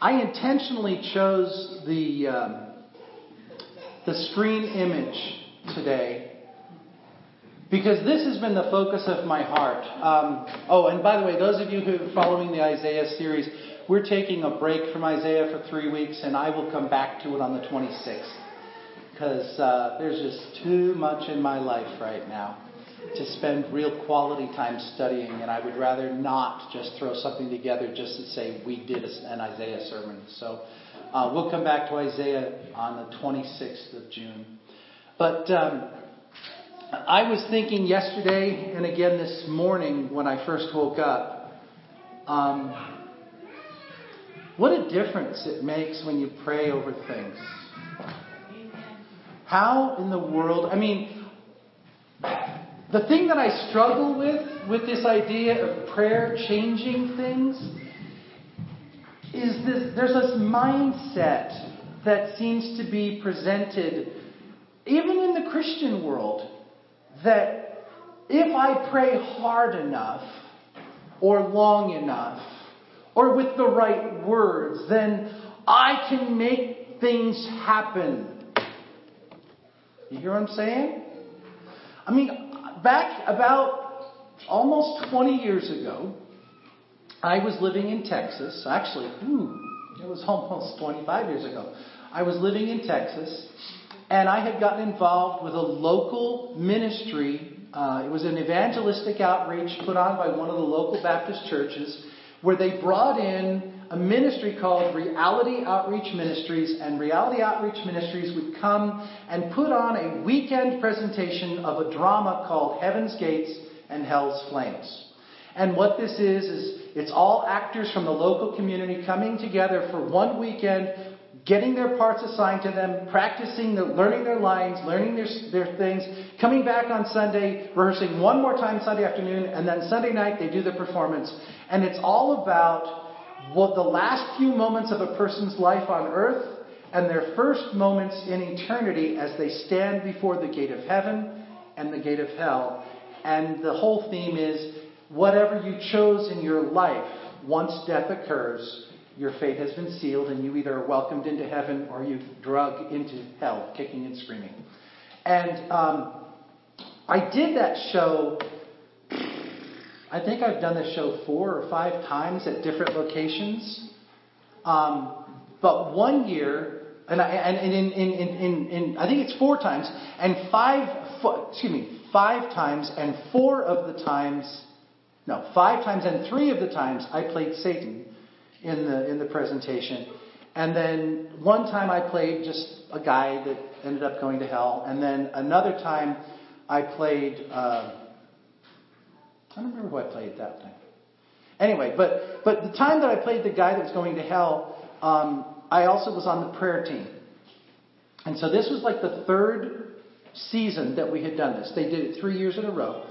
I intentionally chose the, um, the screen image today because this has been the focus of my heart. Um, oh, and by the way, those of you who are following the Isaiah series, we're taking a break from Isaiah for three weeks, and I will come back to it on the 26th because uh, there's just too much in my life right now to spend real quality time studying, and I would rather not just throw something together just to say we did an Isaiah sermon. So uh, we'll come back to Isaiah on the 26th of June. But um, I was thinking yesterday and again this morning when I first woke up. Um, what a difference it makes when you pray over things. How in the world, I mean, the thing that I struggle with, with this idea of prayer changing things, is this there's this mindset that seems to be presented, even in the Christian world, that if I pray hard enough, or long enough, or with the right words, then I can make things happen. You hear what I'm saying? I mean, back about almost 20 years ago, I was living in Texas. Actually, it was almost 25 years ago. I was living in Texas, and I had gotten involved with a local ministry. Uh, it was an evangelistic outreach put on by one of the local Baptist churches where they brought in a ministry called Reality Outreach Ministries, and Reality Outreach Ministries would come and put on a weekend presentation of a drama called Heaven's Gates and Hell's Flames. And what this is, is it's all actors from the local community coming together for one weekend, getting their parts assigned to them, practicing, the, learning their lines, learning their, their things, coming back on Sunday, rehearsing one more time Sunday afternoon, and then Sunday night they do the performance. And it's all about what the last few moments of a person's life on earth and their first moments in eternity as they stand before the gate of heaven and the gate of hell. And the whole theme is whatever you chose in your life, once death occurs, your fate has been sealed and you either are welcomed into heaven or you drug into hell, kicking and screaming. And um, I did that show I think I've done this show four or five times at different locations. Um, but one year, and, I, and in, in, in, in, I think it's four times, and five, excuse me, five times, and four of the times, no, five times and three of the times I played Satan in the in the presentation, and then one time I played just a guy that ended up going to hell, and then another time I played. Uh, I don't remember who I played that time. Anyway, but but the time that I played the guy that was going to hell, um, I also was on the prayer team, and so this was like the third season that we had done this. They did it three years in a row,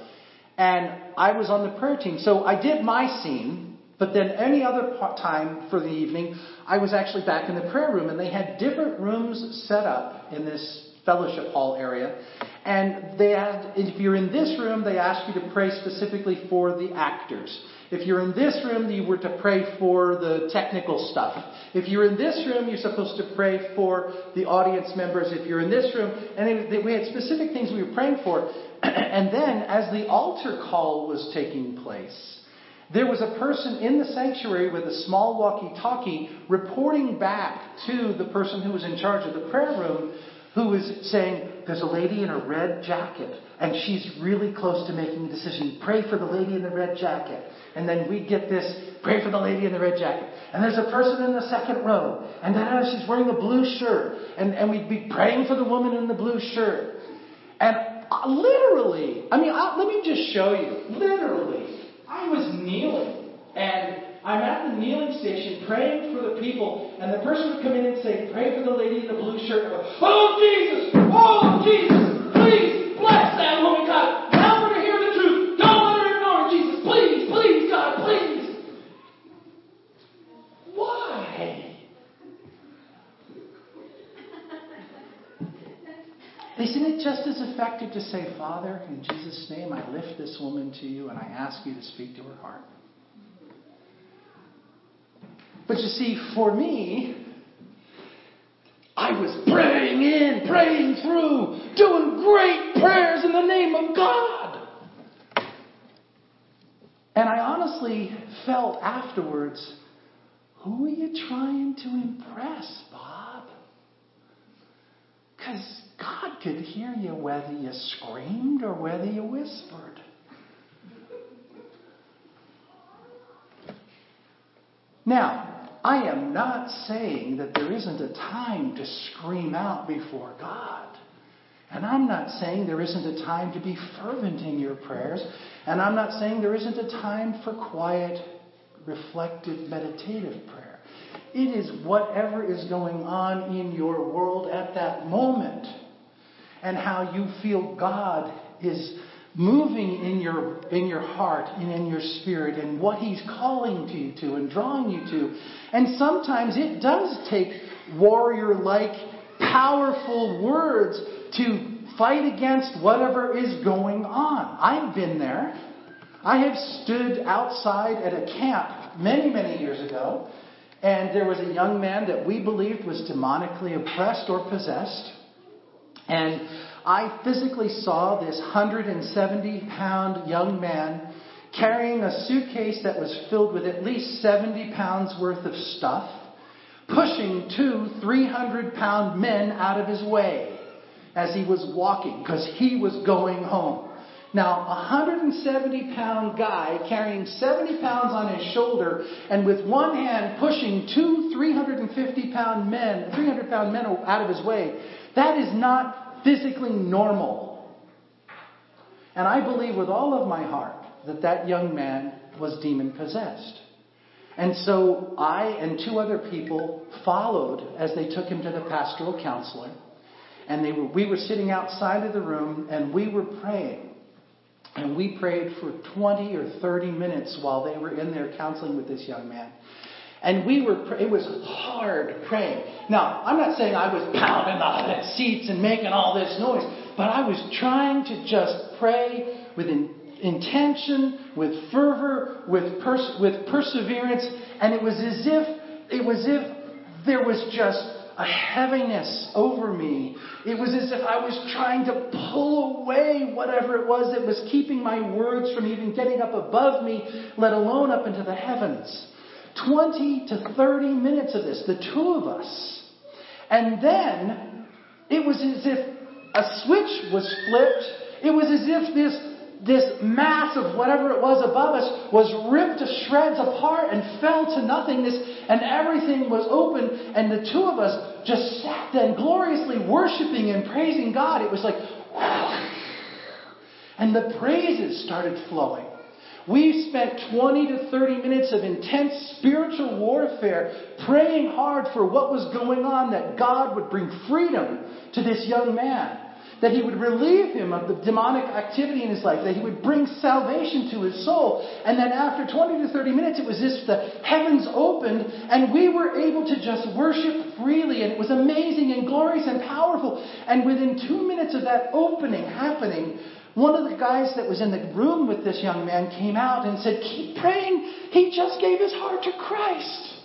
and I was on the prayer team. So I did my scene, but then any other time for the evening, I was actually back in the prayer room, and they had different rooms set up in this fellowship hall area. And they asked, if you're in this room, they ask you to pray specifically for the actors. If you're in this room, you were to pray for the technical stuff. If you're in this room, you're supposed to pray for the audience members. If you're in this room, and we had specific things we were praying for. and then, as the altar call was taking place, there was a person in the sanctuary with a small walkie talkie reporting back to the person who was in charge of the prayer room who was saying, There's a lady in a red jacket, and she's really close to making a decision. Pray for the lady in the red jacket. And then we'd get this, pray for the lady in the red jacket. And there's a person in the second row, and then she's wearing a blue shirt, and, and we'd be praying for the woman in the blue shirt. And uh, literally, I mean, I, let me just show you. Literally, I was kneeling, and I'm at the kneeling station praying for the people, and the person would come in and say, Pray for the lady in the blue shirt. Go, oh, Jesus! Oh, Jesus! Please bless that woman, God. Help her to hear the truth. Don't let her ignore Jesus. Please, please, God, please. Why? Isn't it just as effective to say, Father, in Jesus' name, I lift this woman to you and I ask you to speak to her heart? But you see, for me, I was praying in, praying through, doing great prayers in the name of God. And I honestly felt afterwards, who are you trying to impress, Bob? Because God could hear you whether you screamed or whether you whispered. Now, I am not saying that there isn't a time to scream out before God. And I'm not saying there isn't a time to be fervent in your prayers. And I'm not saying there isn't a time for quiet, reflective, meditative prayer. It is whatever is going on in your world at that moment and how you feel God is moving in your, in your heart and in your spirit and what He's calling to you to and drawing you to. And sometimes it does take warrior like, powerful words to fight against whatever is going on. I've been there. I have stood outside at a camp many, many years ago, and there was a young man that we believed was demonically oppressed or possessed. And I physically saw this 170 pound young man carrying a suitcase that was filled with at least 70 pounds worth of stuff, pushing two 300 pound men out of his way as he was walking because he was going home. Now, a 170 pound guy carrying 70 pounds on his shoulder and with one hand pushing two 350 pound men, 300 pound men out of his way, that is not physically normal. And I believe with all of my heart that that young man was demon possessed. And so I and two other people followed as they took him to the pastoral counselor. And they were, we were sitting outside of the room and we were praying. And we prayed for 20 or 30 minutes while they were in there counseling with this young man. And we were, it was hard praying. Now, I'm not saying I was pounding the seats and making all this noise, but I was trying to just pray with in, intention, with fervor, with, pers- with perseverance, and it was as if, it was if there was just a heaviness over me. It was as if I was trying to pull away whatever it was that was keeping my words from even getting up above me, let alone up into the heavens. 20 to 30 minutes of this, the two of us. And then it was as if a switch was flipped. It was as if this, this mass of whatever it was above us was ripped to shreds apart and fell to nothingness, and everything was open, and the two of us just sat there gloriously worshiping and praising God. It was like, and the praises started flowing. We've spent 20 to 30 minutes of intense spiritual warfare praying hard for what was going on, that God would bring freedom to this young man, that he would relieve him of the demonic activity in his life, that he would bring salvation to his soul. And then after 20 to 30 minutes, it was as if the heavens opened and we were able to just worship freely. And it was amazing and glorious and powerful. And within two minutes of that opening happening, one of the guys that was in the room with this young man came out and said, Keep praying. He just gave his heart to Christ.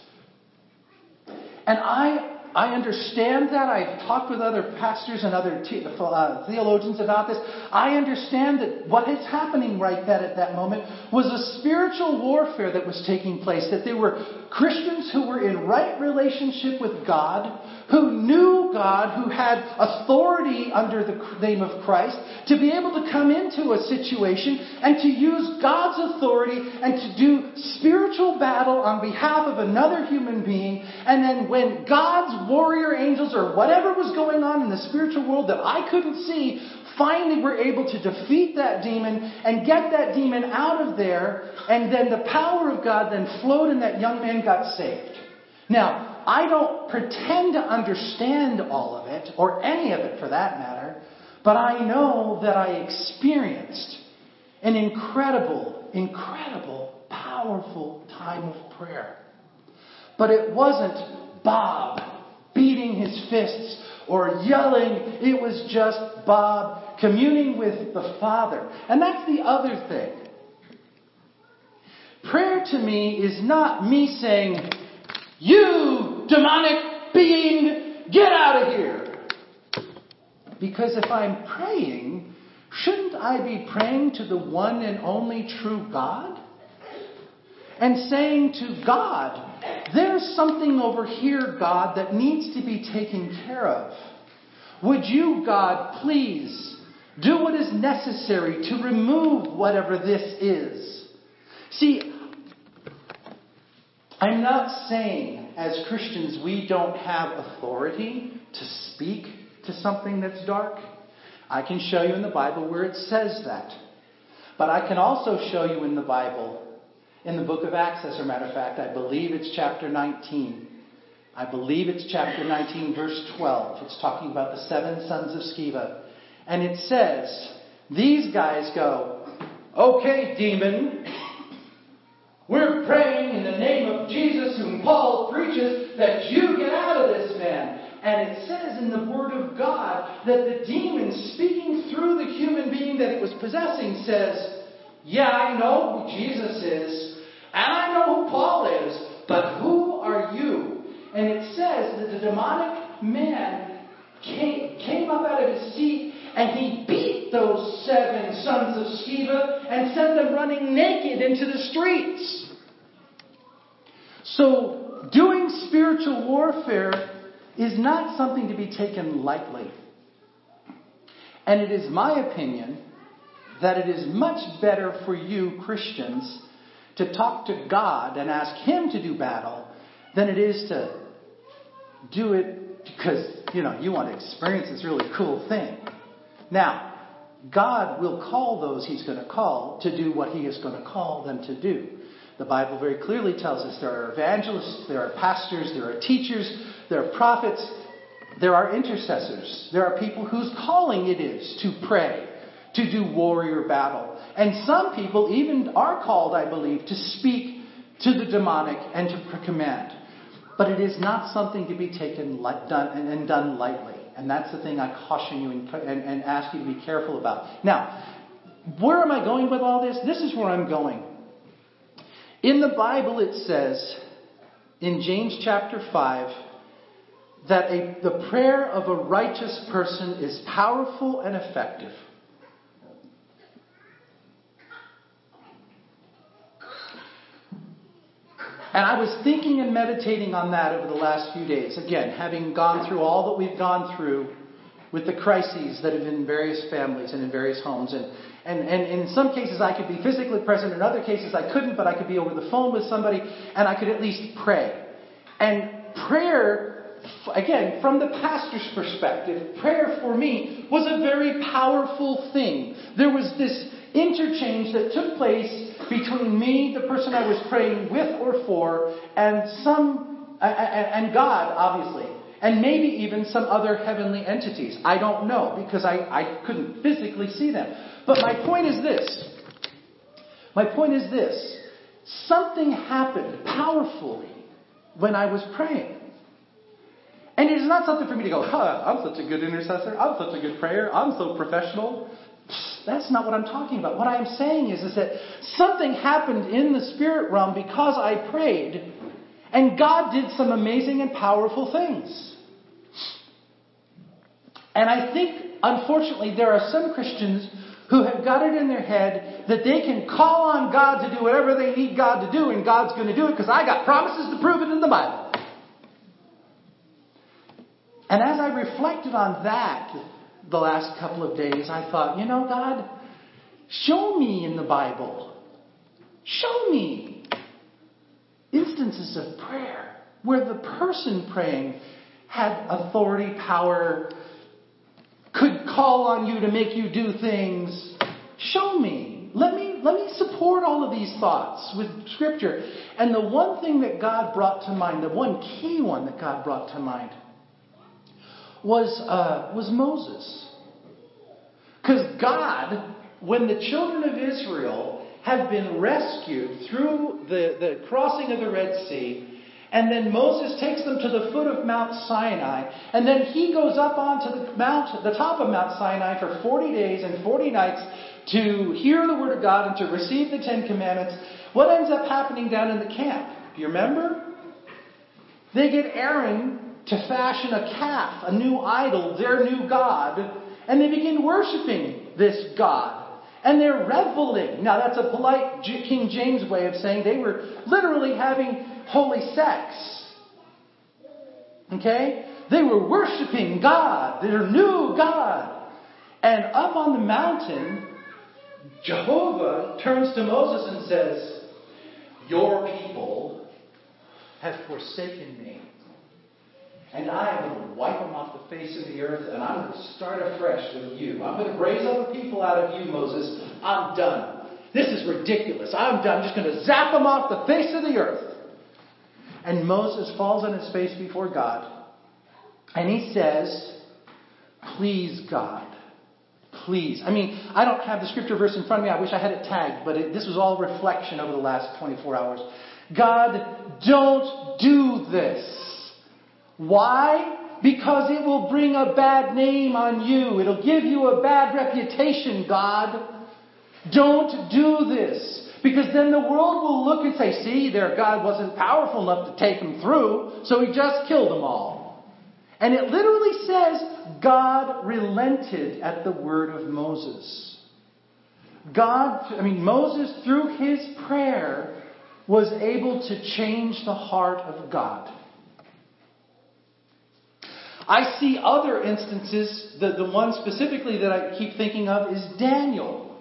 And I I understand that. I've talked with other pastors and other te- uh, theologians about this. I understand that what is happening right then at that moment was a spiritual warfare that was taking place. That there were Christians who were in right relationship with God, who knew God, who had authority under the name of Christ, to be able to come into a situation and to use God's authority and to do spiritual battle on behalf of another human being. And then when God's warrior angels or whatever was going on in the spiritual world that I couldn't see finally were able to defeat that demon and get that demon out of there. And then the power of God then flowed and that young man got saved. Now, I don't pretend to understand all of it, or any of it for that matter, but I know that I experienced an incredible, incredible, powerful time of prayer. But it wasn't Bob beating his fists or yelling. It was just Bob communing with the Father. And that's the other thing. Prayer to me is not me saying, You demonic being, get out of here. Because if I'm praying, shouldn't I be praying to the one and only true God? And saying to God, there's something over here, God, that needs to be taken care of. Would you, God, please do what is necessary to remove whatever this is? See, I'm not saying as Christians we don't have authority to speak to something that's dark. I can show you in the Bible where it says that. But I can also show you in the Bible, in the book of Acts, as a matter of fact, I believe it's chapter 19. I believe it's chapter 19, verse 12. It's talking about the seven sons of Sceva. And it says, these guys go, okay, demon, we're praying in the name of Jesus, whom Paul preaches, that you get out of this man. And it says in the Word of God that the demon speaking through the human being that it was possessing says, Yeah, I know who Jesus is, and I know who Paul is, but who are you? And it says that the demonic man came, came up out of his seat and he beat those seven sons of Sceva and sent them running naked into the streets. So, doing spiritual warfare is not something to be taken lightly. And it is my opinion that it is much better for you, Christians, to talk to God and ask Him to do battle than it is to do it because, you know, you want to experience this really cool thing. Now, God will call those He's going to call to do what He is going to call them to do. The Bible very clearly tells us there are evangelists, there are pastors, there are teachers, there are prophets, there are intercessors. There are people whose calling it is to pray, to do warrior battle. And some people even are called, I believe, to speak to the demonic and to command. But it is not something to be taken done, and done lightly. And that's the thing I caution you and, and, ask you to be careful about. Now, where am I going with all this? This is where I'm going. In the Bible, it says, in James chapter 5, that a, the prayer of a righteous person is powerful and effective. And I was thinking and meditating on that over the last few days. Again, having gone through all that we've gone through with the crises that have been in various families and in various homes. And, and, and in some cases, I could be physically present. In other cases, I couldn't, but I could be over the phone with somebody and I could at least pray. And prayer, again, from the pastor's perspective, prayer for me was a very powerful thing. There was this interchange that took place between me, the person I was praying with or for, and some, and God, obviously. And maybe even some other heavenly entities. I don't know because I, I couldn't physically see them. But my point is this. My point is this. Something happened powerfully when I was praying. And it is not something for me to go, huh, I'm such a good intercessor. I'm such a good prayer. I'm so professional. That's not what I'm talking about. What I'm saying is, is that something happened in the spirit realm because I prayed, and God did some amazing and powerful things. And I think, unfortunately, there are some Christians who have got it in their head that they can call on God to do whatever they need God to do, and God's going to do it because I got promises to prove it in the Bible. And as I reflected on that, the last couple of days, I thought, you know, God, show me in the Bible. Show me instances of prayer where the person praying had authority, power, could call on you to make you do things. Show me. Let me let me support all of these thoughts with scripture. And the one thing that God brought to mind, the one key one that God brought to mind was, uh, was Moses. Because God, when the children of Israel have been rescued through the, the crossing of the Red Sea, and then Moses takes them to the foot of Mount Sinai, and then he goes up onto the mount, the top of Mount Sinai for 40 days and 40 nights to hear the word of God and to receive the Ten Commandments. What ends up happening down in the camp? Do you remember? They get Aaron to fashion a calf, a new idol, their new God, and they begin worshiping this God. And they're reveling. Now, that's a polite King James way of saying they were literally having holy sex. Okay? They were worshiping God, their new God. And up on the mountain, Jehovah turns to Moses and says, Your people have forsaken me. And I am going to wipe them off the face of the earth, and I'm going to start afresh with you. I'm going to raise other people out of you, Moses. I'm done. This is ridiculous. I'm done. I'm just going to zap them off the face of the earth. And Moses falls on his face before God, and he says, Please, God, please. I mean, I don't have the scripture verse in front of me. I wish I had it tagged, but it, this was all reflection over the last 24 hours. God, don't do this. Why? Because it will bring a bad name on you. It'll give you a bad reputation, God. Don't do this. Because then the world will look and say, see, their God wasn't powerful enough to take them through, so he just killed them all. And it literally says, God relented at the word of Moses. God, I mean, Moses, through his prayer, was able to change the heart of God. I see other instances, the, the one specifically that I keep thinking of is Daniel.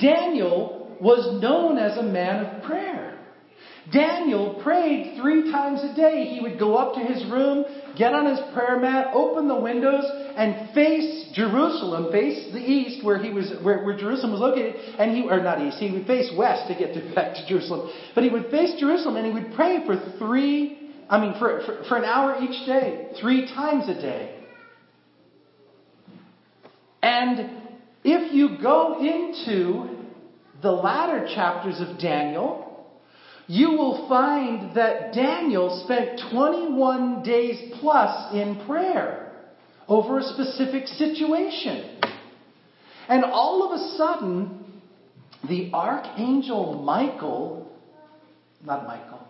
Daniel was known as a man of prayer. Daniel prayed three times a day. He would go up to his room, get on his prayer mat, open the windows, and face Jerusalem, face the east where he was, where, where Jerusalem was located, and he, or not east, he would face west to get to, back to Jerusalem. But he would face Jerusalem and he would pray for three I mean, for, for, for an hour each day, three times a day. And if you go into the latter chapters of Daniel, you will find that Daniel spent 21 days plus in prayer over a specific situation. And all of a sudden, the archangel Michael, not Michael,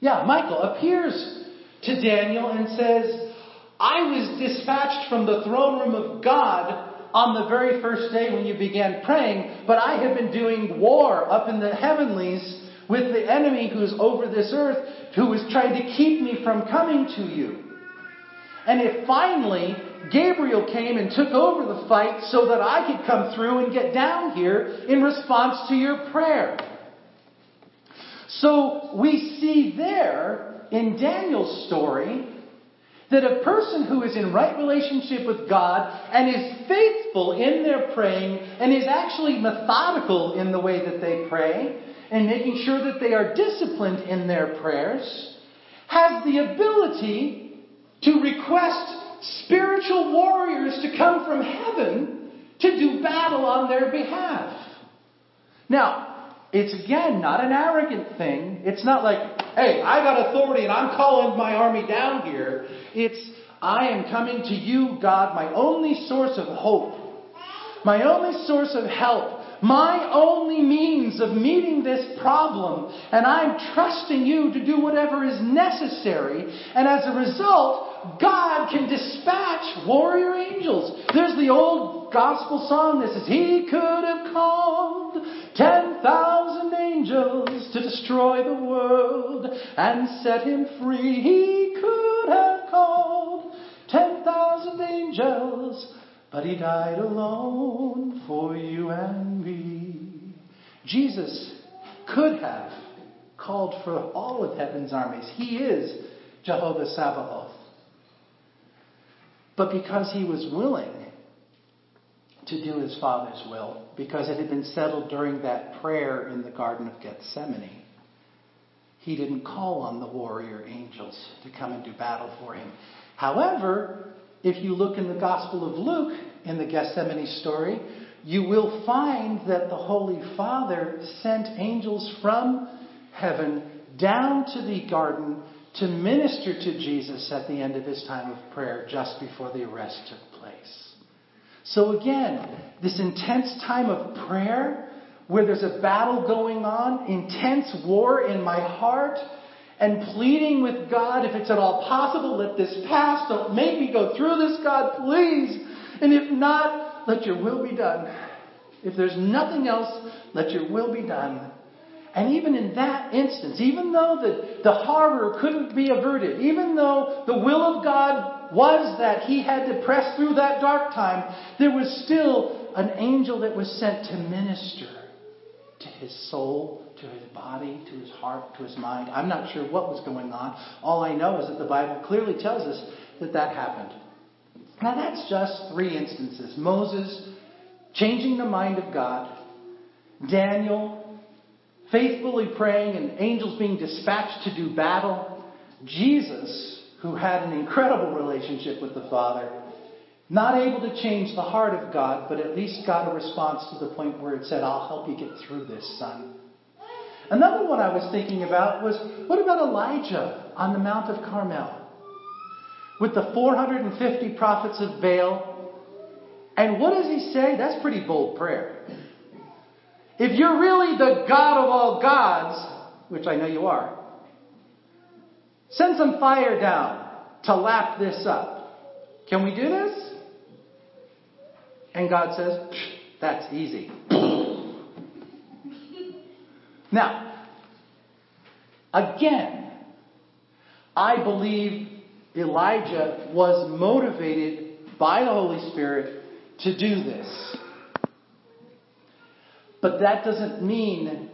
yeah, Michael appears to Daniel and says, I was dispatched from the throne room of God on the very first day when you began praying, but I have been doing war up in the heavenlies with the enemy who's over this earth, who is trying to keep me from coming to you. And if finally Gabriel came and took over the fight so that I could come through and get down here in response to your prayer. So we see there in Daniel's story that a person who is in right relationship with God and is faithful in their praying and is actually methodical in the way that they pray and making sure that they are disciplined in their prayers has the ability to request spiritual warriors to come from heaven to do battle on their behalf. Now, it's again not an arrogant thing. It's not like, hey, I got authority and I'm calling my army down here. It's, I am coming to you, God, my only source of hope, my only source of help, my only means of meeting this problem. And I'm trusting you to do whatever is necessary. And as a result, God can dispatch warrior angels. There's the old gospel song that says, He could have called 10,000 angels to destroy the world and set him free. He could have called 10,000 angels, but he died alone for you and me. Jesus could have called for all of heaven's armies. He is Jehovah Sabaoth. But because he was willing to do his Father's will, because it had been settled during that prayer in the Garden of Gethsemane, he didn't call on the warrior angels to come and do battle for him. However, if you look in the Gospel of Luke, in the Gethsemane story, you will find that the Holy Father sent angels from heaven down to the garden to minister to Jesus at the end of his time of prayer just before the arrest took place. So again, this intense time of prayer where there's a battle going on, intense war in my heart, and pleading with God, if it's at all possible, let this pass. Don't make me go through this, God, please. And if not, let your will be done. If there's nothing else, let your will be done. And even in that instance, even though the, the horror couldn't be averted, even though the will of God was that he had to press through that dark time, there was still an angel that was sent to minister to his soul, to his body, to his heart, to his mind. I'm not sure what was going on. All I know is that the Bible clearly tells us that that happened. Now, that's just three instances Moses changing the mind of God, Daniel faithfully praying and angels being dispatched to do battle, Jesus, who had an incredible relationship with the Father, not able to change the heart of God, but at least got a response to the point where it said, I'll help you get through this, son. Another one I was thinking about was what about Elijah on the Mount of Carmel? With the 450 prophets of Baal. And what does he say? That's pretty bold prayer. If you're really the God of all gods, which I know you are, send some fire down to lap this up. Can we do this? And God says, That's easy. now, again, I believe Elijah was motivated by the Holy Spirit to do this. But that doesn't mean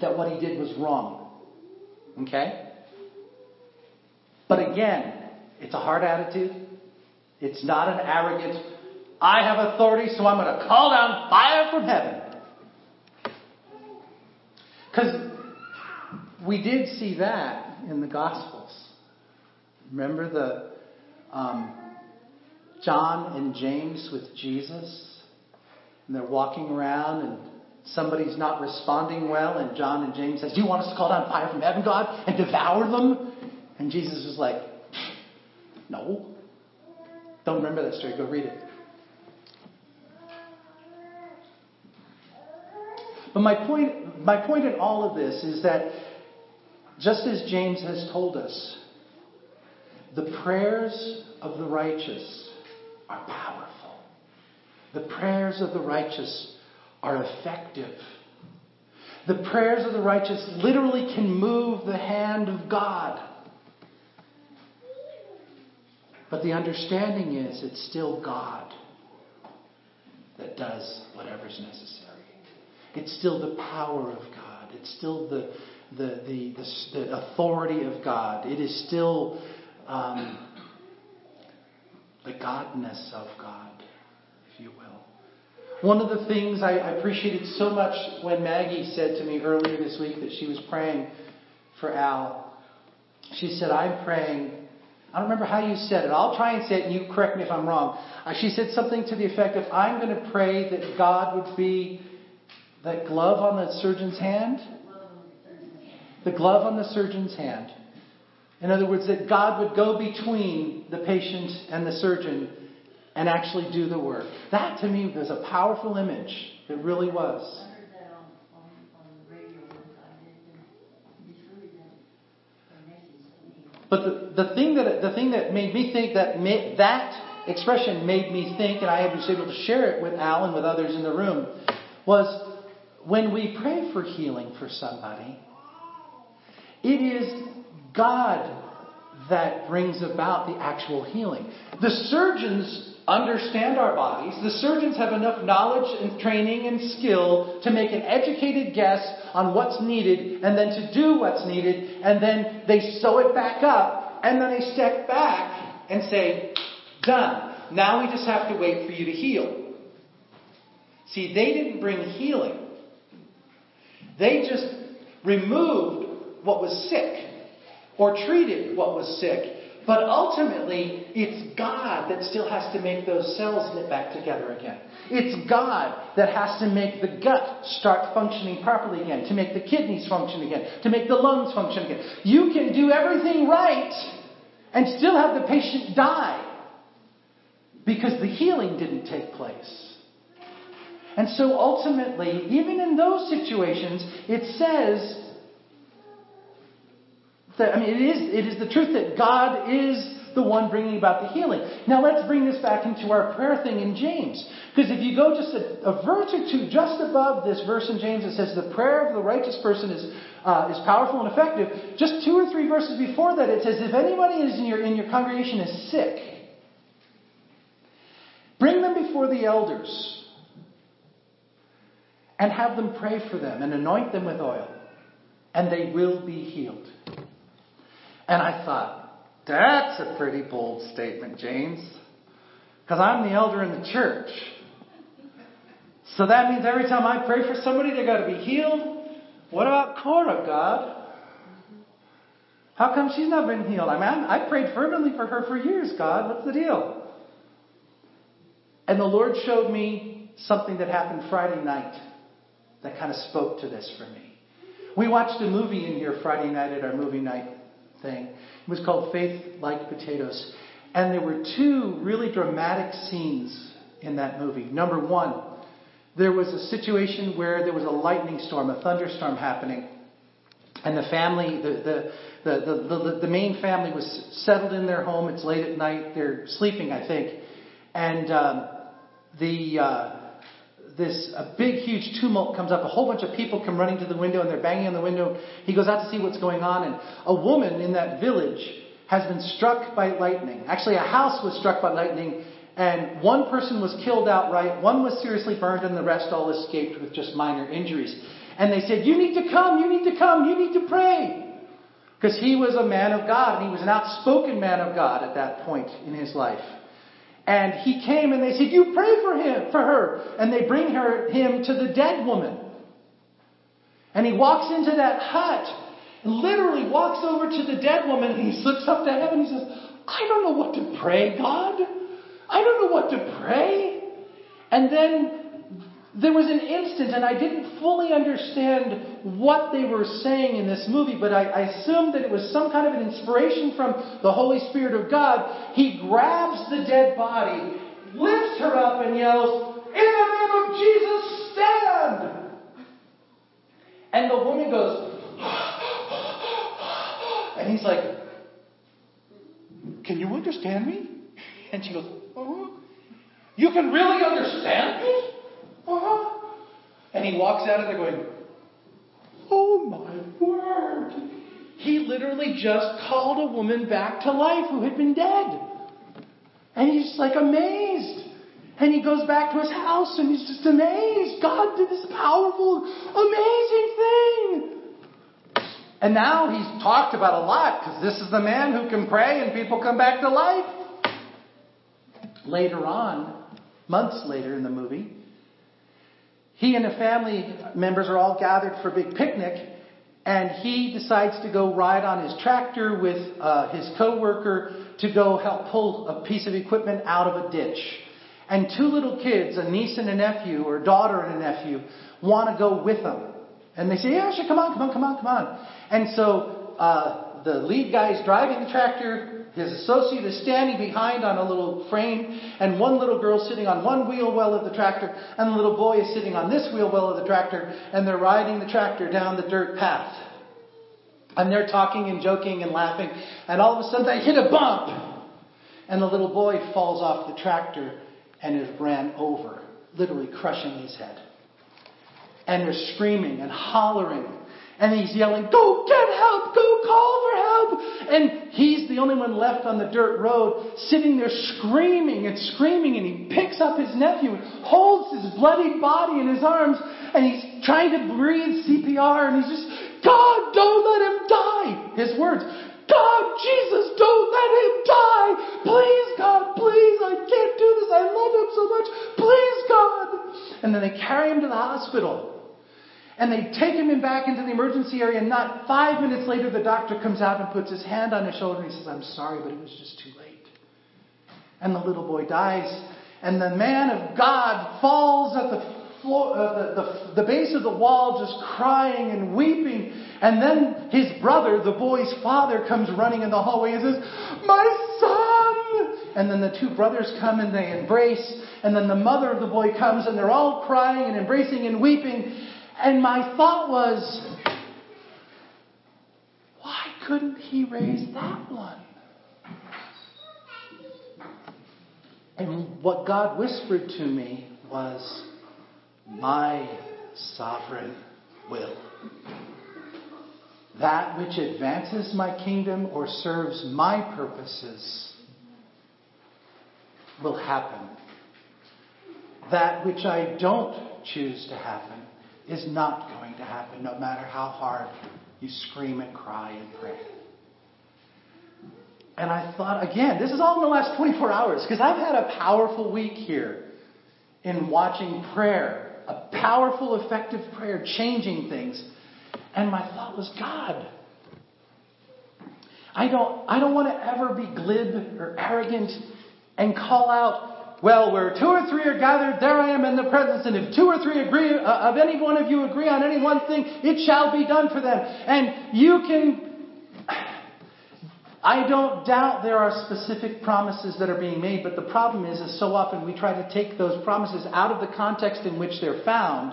that what he did was wrong. Okay? But again, it's a hard attitude. It's not an arrogant, I have authority, so I'm going to call down fire from heaven. Because we did see that in the Gospels. Remember the um, John and James with Jesus? And they're walking around and somebody's not responding well, and John and James says, Do you want us to call down fire from heaven, God, and devour them? And Jesus is like, No. Don't remember that story. Go read it. But my point, my point in all of this is that just as James has told us, the prayers of the righteous are powerful. The prayers of the righteous are effective. The prayers of the righteous literally can move the hand of God. But the understanding is it's still God that does whatever's necessary. It's still the power of God. It's still the, the, the, the, the authority of God. It is still um, the godness of God. One of the things I appreciated so much when Maggie said to me earlier this week that she was praying for Al, she said, I'm praying. I don't remember how you said it. I'll try and say it and you correct me if I'm wrong. Uh, she said something to the effect of, I'm going to pray that God would be that glove on the surgeon's hand. The glove on the surgeon's hand. In other words, that God would go between the patient and the surgeon and actually do the work. That to me was a powerful image. It really was. But the, the thing that the thing that made me think that made, that expression made me think, and I was able to share it with Al and with others in the room, was when we pray for healing for somebody, it is God that brings about the actual healing. The surgeons understand our bodies. The surgeons have enough knowledge and training and skill to make an educated guess on what's needed and then to do what's needed, and then they sew it back up, and then they step back and say, Done. Now we just have to wait for you to heal. See, they didn't bring healing, they just removed what was sick or treated what was sick but ultimately, it's God that still has to make those cells knit back together again. It's God that has to make the gut start functioning properly again, to make the kidneys function again, to make the lungs function again. You can do everything right and still have the patient die because the healing didn't take place. And so ultimately, even in those situations, it says I mean, it is, it is the truth that God is the one bringing about the healing. Now let's bring this back into our prayer thing in James. Because if you go just a, a, verse or two just above this verse in James, it says the prayer of the righteous person is, uh, is powerful and effective. Just two or three verses before that, it says if anybody is in your, in your congregation is sick, bring them before the elders and have them pray for them and anoint them with oil, and they will be healed. And I thought, that's a pretty bold statement, James. Because I'm the elder in the church. So that means every time I pray for somebody, they got to be healed. What about Cora, God? How come she's not been healed? I mean, I prayed fervently for her for years, God. What's the deal? And the Lord showed me something that happened Friday night that kind of spoke to this for me. We watched a movie in here Friday night at our movie night thing. It was called Faith Like Potatoes. And there were two really dramatic scenes in that movie. Number one, there was a situation where there was a lightning storm, a thunderstorm happening. And the family, the, the, the, the, main family was settled in their home. It's late at night. They're sleeping, I think. And um, the, uh, this a big, huge tumult comes up. A whole bunch of people come running to the window and they're banging on the window. He goes out to see what's going on, and a woman in that village has been struck by lightning. Actually, a house was struck by lightning, and one person was killed outright, one was seriously burned, and the rest all escaped with just minor injuries. And they said, You need to come, you need to come, you need to pray. Because he was a man of God, and he was an outspoken man of God at that point in his life. And he came and they said, You pray for him, for her. And they bring her him to the dead woman. And he walks into that hut and literally walks over to the dead woman and he looks up to heaven and he says, I don't know what to pray, God. I don't know what to pray. And then there was an instant, and I didn't fully understand what they were saying in this movie, but I, I, assumed that it was some kind of an inspiration from the Holy Spirit of God. He grabs the dead body, lifts her up, and yells, In the name of Jesus, stand! And the woman goes, and he's like, Can you understand me? And she goes, uh-huh. You can really understand me? Uh-huh. And he walks out of there going, Oh my word. He literally just called a woman back to life who had been dead. And he's just like amazed. And he goes back to his house and he's just amazed. God did this powerful, amazing thing. And now he's talked about a lot because this is the man who can pray and people come back to life. Later on, months later in the movie, he and the family members are all gathered for a big picnic, and he decides to go ride on his tractor with uh, his coworker to go help pull a piece of equipment out of a ditch. And two little kids, a niece and a nephew, or a daughter and a nephew, want to go with them. And they say, Yeah, sure, come on, come on, come on, come on. And so uh, the lead guy is driving the tractor, his associate is standing behind on a little frame, and one little girl sitting on one wheel well of the tractor, and the little boy is sitting on this wheel well of the tractor, and they're riding the tractor down the dirt path. And they're talking and joking and laughing, and all of a sudden they hit a bump, and the little boy falls off the tractor and is ran over, literally crushing his head. And they're screaming and hollering and he's yelling, Go get help! Go call for help! And he's the only one left on the dirt road, sitting there screaming and screaming. And he picks up his nephew, holds his bloody body in his arms, and he's trying to breathe CPR. And he's just, God, don't let him die! His words, God, Jesus, don't let him die! Please, God, please, I can't do this. I love him so much. Please, God! And then they carry him to the hospital. And they take him back into the emergency area, and not five minutes later, the doctor comes out and puts his hand on his shoulder and he says, I'm sorry, but it was just too late. And the little boy dies, and the man of God falls at the floor, uh, the, the, the base of the wall, just crying and weeping. And then his brother, the boy's father, comes running in the hallway and says, My son! And then the two brothers come and they embrace. And then the mother of the boy comes and they're all crying and embracing and weeping. And my thought was, why couldn't he raise that one? And what God whispered to me was, My sovereign will. That which advances my kingdom or serves my purposes will happen. That which I don't choose to happen is not going to happen, no matter how hard you scream and cry and pray. And I thought, again, this is all in the last 24 hours, because I've had a powerful week here in watching prayer, a powerful, effective prayer changing things. And my thought was, God, I don't, I don't want to ever be glib or arrogant and call out, well, where two or three are gathered, there I am in the presence. And if two or three agree, uh, of any one of you agree on any one thing, it shall be done for them. And you can I don't doubt there are specific promises that are being made, but the problem is, is so often we try to take those promises out of the context in which they're found,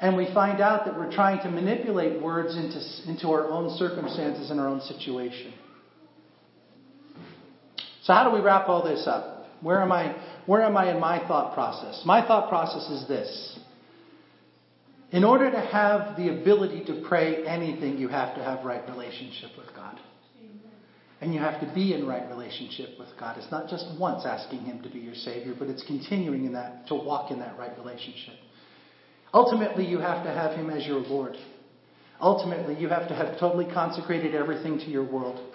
and we find out that we're trying to manipulate words into, into our own circumstances and our own situation. So how do we wrap all this up? Where am I, where am I in my thought process? My thought process is this. In order to have the ability to pray anything, you have to have right relationship with God. And you have to be in right relationship with God. It's not just once asking Him to be your Savior, but it's continuing in that, to walk in that right relationship. Ultimately, you have to have Him as your Lord. Ultimately, you have to have totally consecrated everything to your world.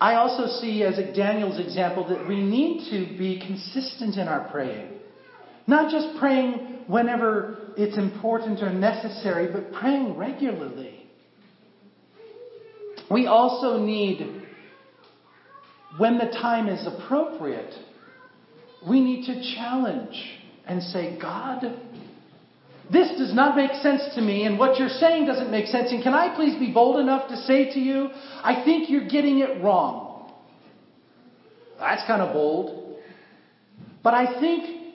I also see, as Daniel's example, that we need to be consistent in our praying. Not just praying whenever it's important or necessary, but praying regularly. We also need, when the time is appropriate, we need to challenge and say, God, this does not make sense to me, and what you're saying doesn't make sense. And can I please be bold enough to say to you, I think you're getting it wrong? That's kind of bold. But I think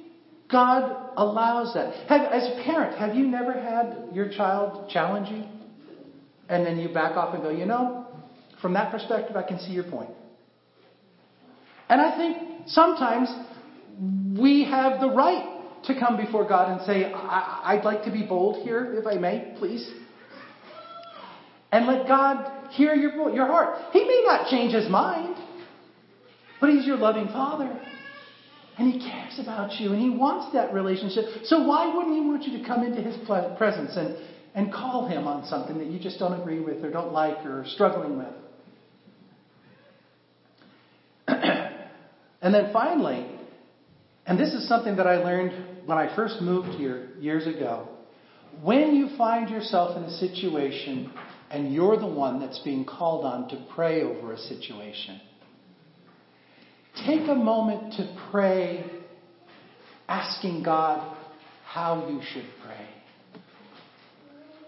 God allows that. Have, as a parent, have you never had your child challenge you? And then you back off and go, you know, from that perspective, I can see your point. And I think sometimes we have the right to come before God and say, I- would like to be bold here, if I may, please. And let God hear your, your heart. He may not change his mind, but He's your loving Father. And He cares about you and He wants that relationship. So why wouldn't He want you to come into His presence and, and call Him on something that you just don't agree with or don't like or are struggling with? and then finally, and this is something that I learned when I first moved here years ago. When you find yourself in a situation and you're the one that's being called on to pray over a situation, Take a moment to pray, asking God how you should pray.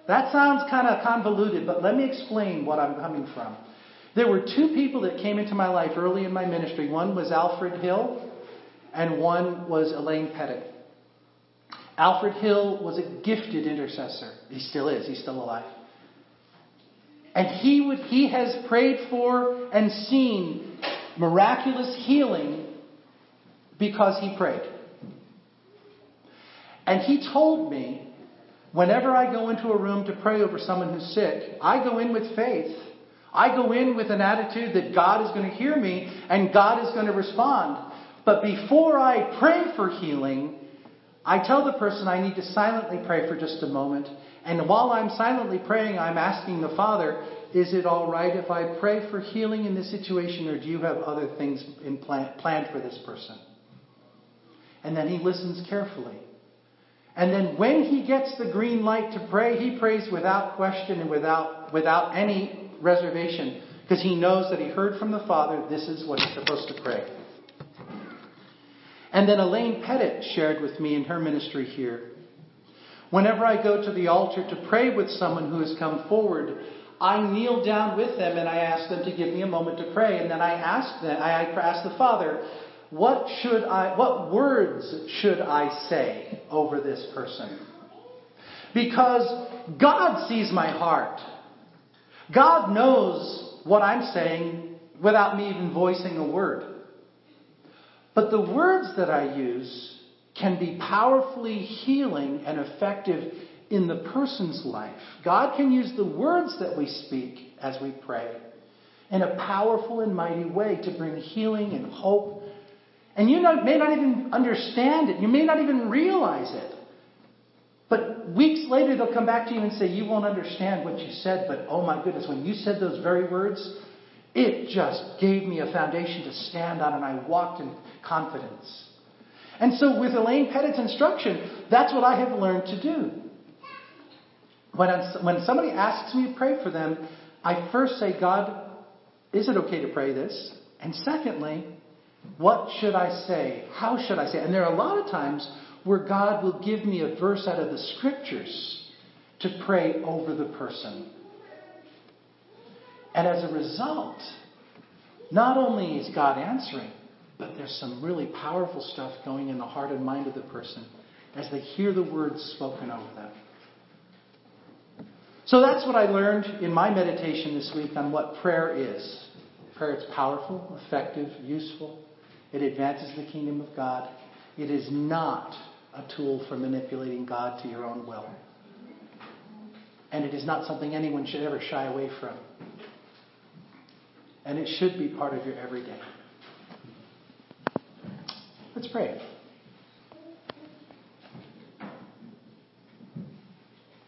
That sounds kind of convoluted, but let me explain what I'm coming from. There were two people that came into my life early in my ministry. One was Alfred Hill, and one was Elaine Pettit. Alfred Hill was a gifted intercessor. He still is, he's still alive. And he would he has prayed for and seen miraculous healing because he prayed. And he told me, whenever I go into a room to pray over someone who's sick, I go in with faith. I go in with an attitude that God is going to hear me and God is going to respond. But before I pray for healing, I tell the person I need to silently pray for just a moment. And while I'm silently praying, I'm asking the Father, is it all right if I pray for healing in this situation, or do you have other things in plan, planned for this person? And then he listens carefully. And then when he gets the green light to pray, he prays without question and without, without any reservation because he knows that he heard from the Father, this is what he's supposed to pray. And then Elaine Pettit shared with me in her ministry here. Whenever I go to the altar to pray with someone who has come forward, I kneel down with them and I ask them to give me a moment to pray. And then I ask them, I ask the Father, what should I, what words should I say over this person? Because God sees my heart. God knows what I'm saying without me even voicing a word. But the words that I use can be powerfully healing and effective in the person's life. God can use the words that we speak as we pray in a powerful and mighty way to bring healing and hope. And you may not even understand it, you may not even realize it. But weeks later, they'll come back to you and say, You won't understand what you said, but oh my goodness, when you said those very words, it just gave me a foundation to stand on, and I walked in confidence. And so, with Elaine Pettit's instruction, that's what I have learned to do. When, when somebody asks me to pray for them, I first say, God, is it okay to pray this? And secondly, what should I say? How should I say it? And there are a lot of times where God will give me a verse out of the scriptures to pray over the person. And as a result, not only is God answering, but there's some really powerful stuff going in the heart and mind of the person as they hear the words spoken over them. So that's what I learned in my meditation this week on what prayer is. Prayer is powerful, effective, useful. It advances the kingdom of God. It is not a tool for manipulating God to your own will. And it is not something anyone should ever shy away from. And it should be part of your everyday. Let's pray.